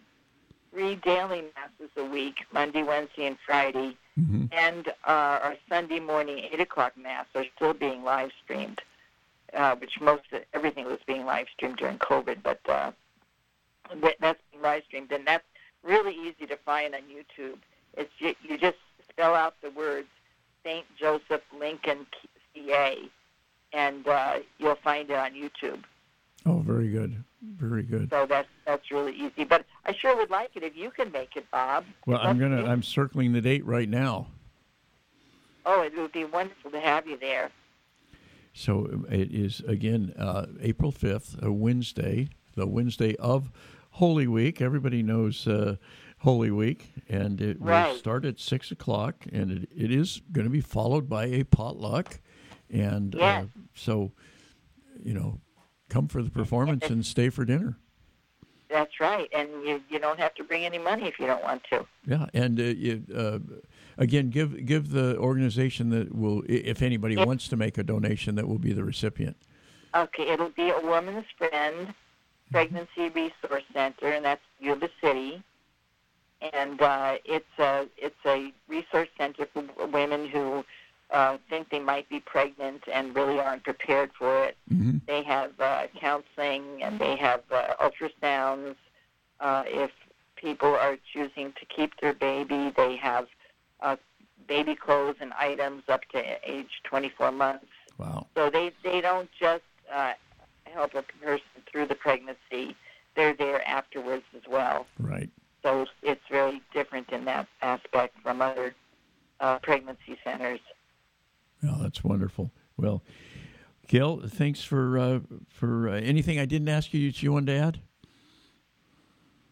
three daily masses a week, Monday, Wednesday, and Friday, Mhm. and uh, our Sunday morning eight o'clock mass are still being live streamed, uh, which most of, everything was being live streamed during COVID, but uh, that's being live streamed, and that's really easy to find on YouTube. It's you, you just spell out the words Saint Joseph Lincoln CA, and uh, you'll find it on YouTube. Oh, very good, very good. So that's that's really easy. But I sure would like it if you can make it, Bob. Well, I'm gonna. I'm circling the date right now. Oh, it would be wonderful to have you there. So um, it is again uh, April 5th, a Wednesday, the Wednesday of Holy Week. Everybody knows uh, Holy Week, and it Right. will start at six o'clock, and it, it is going to be followed by a potluck, and uh, so you know, come for the performance and stay for dinner. That's right, and you you don't have to bring any money if you don't want to. Yeah, and uh, you, uh, again, give give the organization that will, if anybody wants to make a donation, that will be the recipient. Okay, it'll be a Woman's Friend Pregnancy Resource Center, and that's Yuba City. And uh, it's a it's a resource center for women who uh, think they might be pregnant and really aren't prepared for it. hmm They have uh, counseling and they have uh, ultrasounds. Uh, if people are choosing to keep their baby, they have uh, baby clothes and items up to age 24 months. Wow. So they, they don't just uh, help a person through the pregnancy, they're there afterwards as well. Right. So it's very different in that aspect from other uh, pregnancy centers. Oh, that's wonderful. Well, Gail, thanks for uh, for uh, anything I didn't ask you that you wanted to add.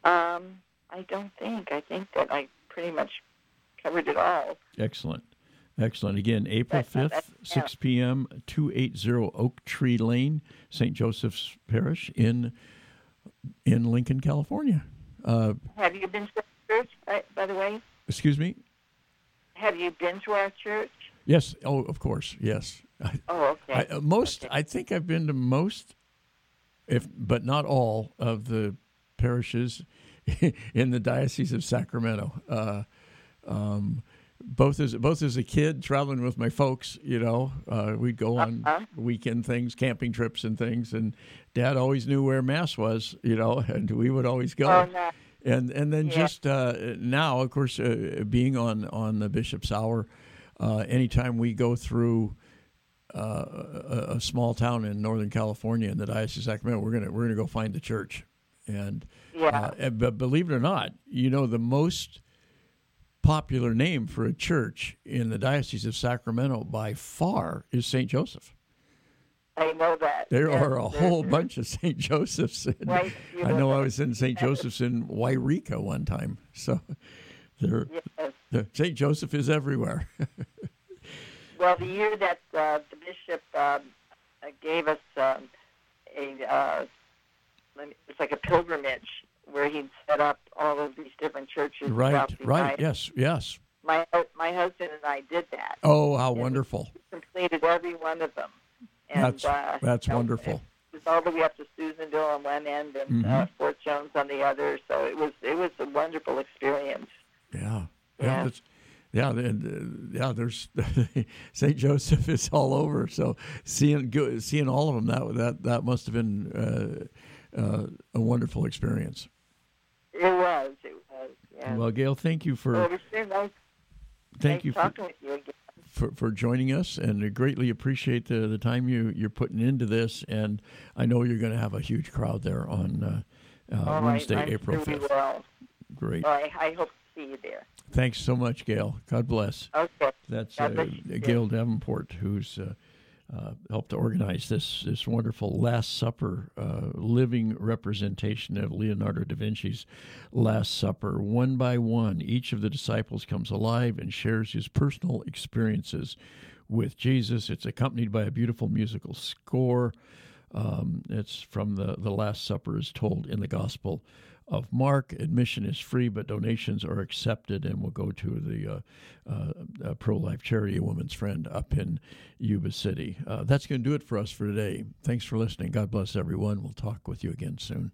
Um, I don't think. I think that I pretty much covered it all. Excellent. Excellent. Again, April That- that- 5th, 6 p.m., 280 Oak Tree Lane, St. Joseph's Parish in in Lincoln, California. Uh, Have you been to the church, by, by the way? excuse me? Have you been to our church? Yes. Oh, of course. Yes. I, Oh, okay. I, uh, most, Okay. I think I've been to most, if but not all, of the parishes in the Diocese of Sacramento. Uh, um, both as both as a kid traveling with my folks, you know, uh, we'd go on Uh-huh. weekend things, camping trips, and things. And Dad always knew where Mass was, you know, and we would always go. Oh, no. And and then Yeah. just uh, now, of course, uh, being on on the Bishop's Hour, uh, anytime we go through uh, a, a small town in Northern California in the Diocese of Sacramento, we're gonna we're gonna go find the church, and Yeah. uh, but believe it or not, you know the most popular name for a church in the Diocese of Sacramento by far is Saint Joseph. I know that. There Yes, are a whole bunch of St. Joseph's. And Right, you I know know I was in St. Joseph's in Yreka one time. So there, Yes. the St. Joseph is everywhere. Well, the year that uh, the bishop um, uh, gave us um, a, uh, it's like a pilgrimage where he'd set up all of these different churches. right, right. United- Yes, yes. My my husband and I did that. Oh, how wonderful. Completed every one of them. And, That's uh, that's you know, wonderful. It was all the way up to Susanville on one end and uh, Mhm. Fort Jones on the other. So it was it was a wonderful experience. Yeah, yeah, Yeah. that's, yeah, and, uh, yeah. There's Saint Joseph is all over. So seeing seeing all of them that that that must have been uh, uh, a wonderful experience. It was. It was. Yeah. Well, Gail, thank you for well, it was very nice, thank nice you for, you for for joining us, and I greatly appreciate the the time you you're putting into this. And I know you're going to have a huge crowd there on uh, uh, Wednesday, I'm April fifth. will. Great. Well, I, I hope see you there. Thanks so much, Gail. God bless. Okay. That's uh, bless Gail Davenport, who's uh, uh, helped to organize this this wonderful Last Supper, uh, living representation of Leonardo da Vinci's Last Supper. One by one, each of the disciples comes alive and shares his personal experiences with Jesus. It's accompanied by a beautiful musical score. Um, it's from the the Last Supper, is told in the Gospel of Mark. Admission is free, but donations are accepted and will go to the uh, uh, uh, pro life charity, Woman's Friend, up in Yuba City. Uh, that's going to do it for us for today. Thanks for listening. God bless everyone. We'll talk with you again soon.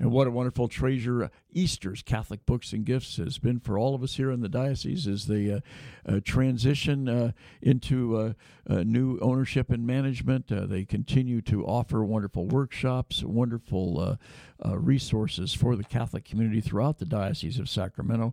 And what a wonderful treasure Easter's Catholic Books and Gifts has been for all of us here in the diocese as they uh, uh, transition uh, into uh, uh, new ownership and management. Uh, they continue to offer wonderful workshops, wonderful resources for the Catholic community throughout the Diocese of Sacramento.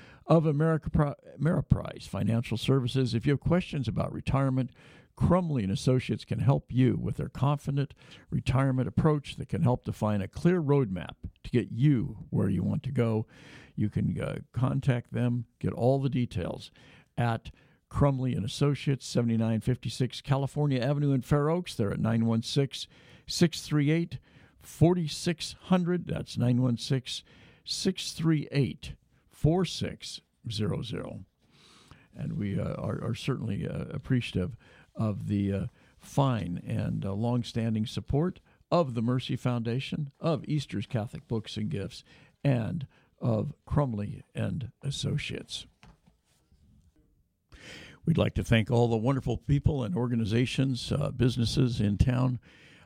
of America Ameriprise Financial Services. If you have questions about retirement, Crumley and Associates can help you with their confident retirement approach that can help define a clear roadmap to get you where you want to go. You can uh, contact them, get all the details at Crumley and Associates, 7956 California Avenue in Fair Oaks. They're at 916 638 4600. That's 916 638 4600. And we uh, are, are, certainly uh, appreciative of the uh, fine and uh, long-standing support of the Mercy Foundation, of Easter's Catholic Books and Gifts, and of Crumley and Associates. We'd like to thank all the wonderful people and organizations, uh, businesses in town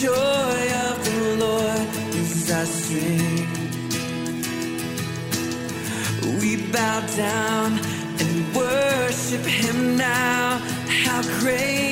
joy of the Lord is our strength. We bow down and worship Him now. How great,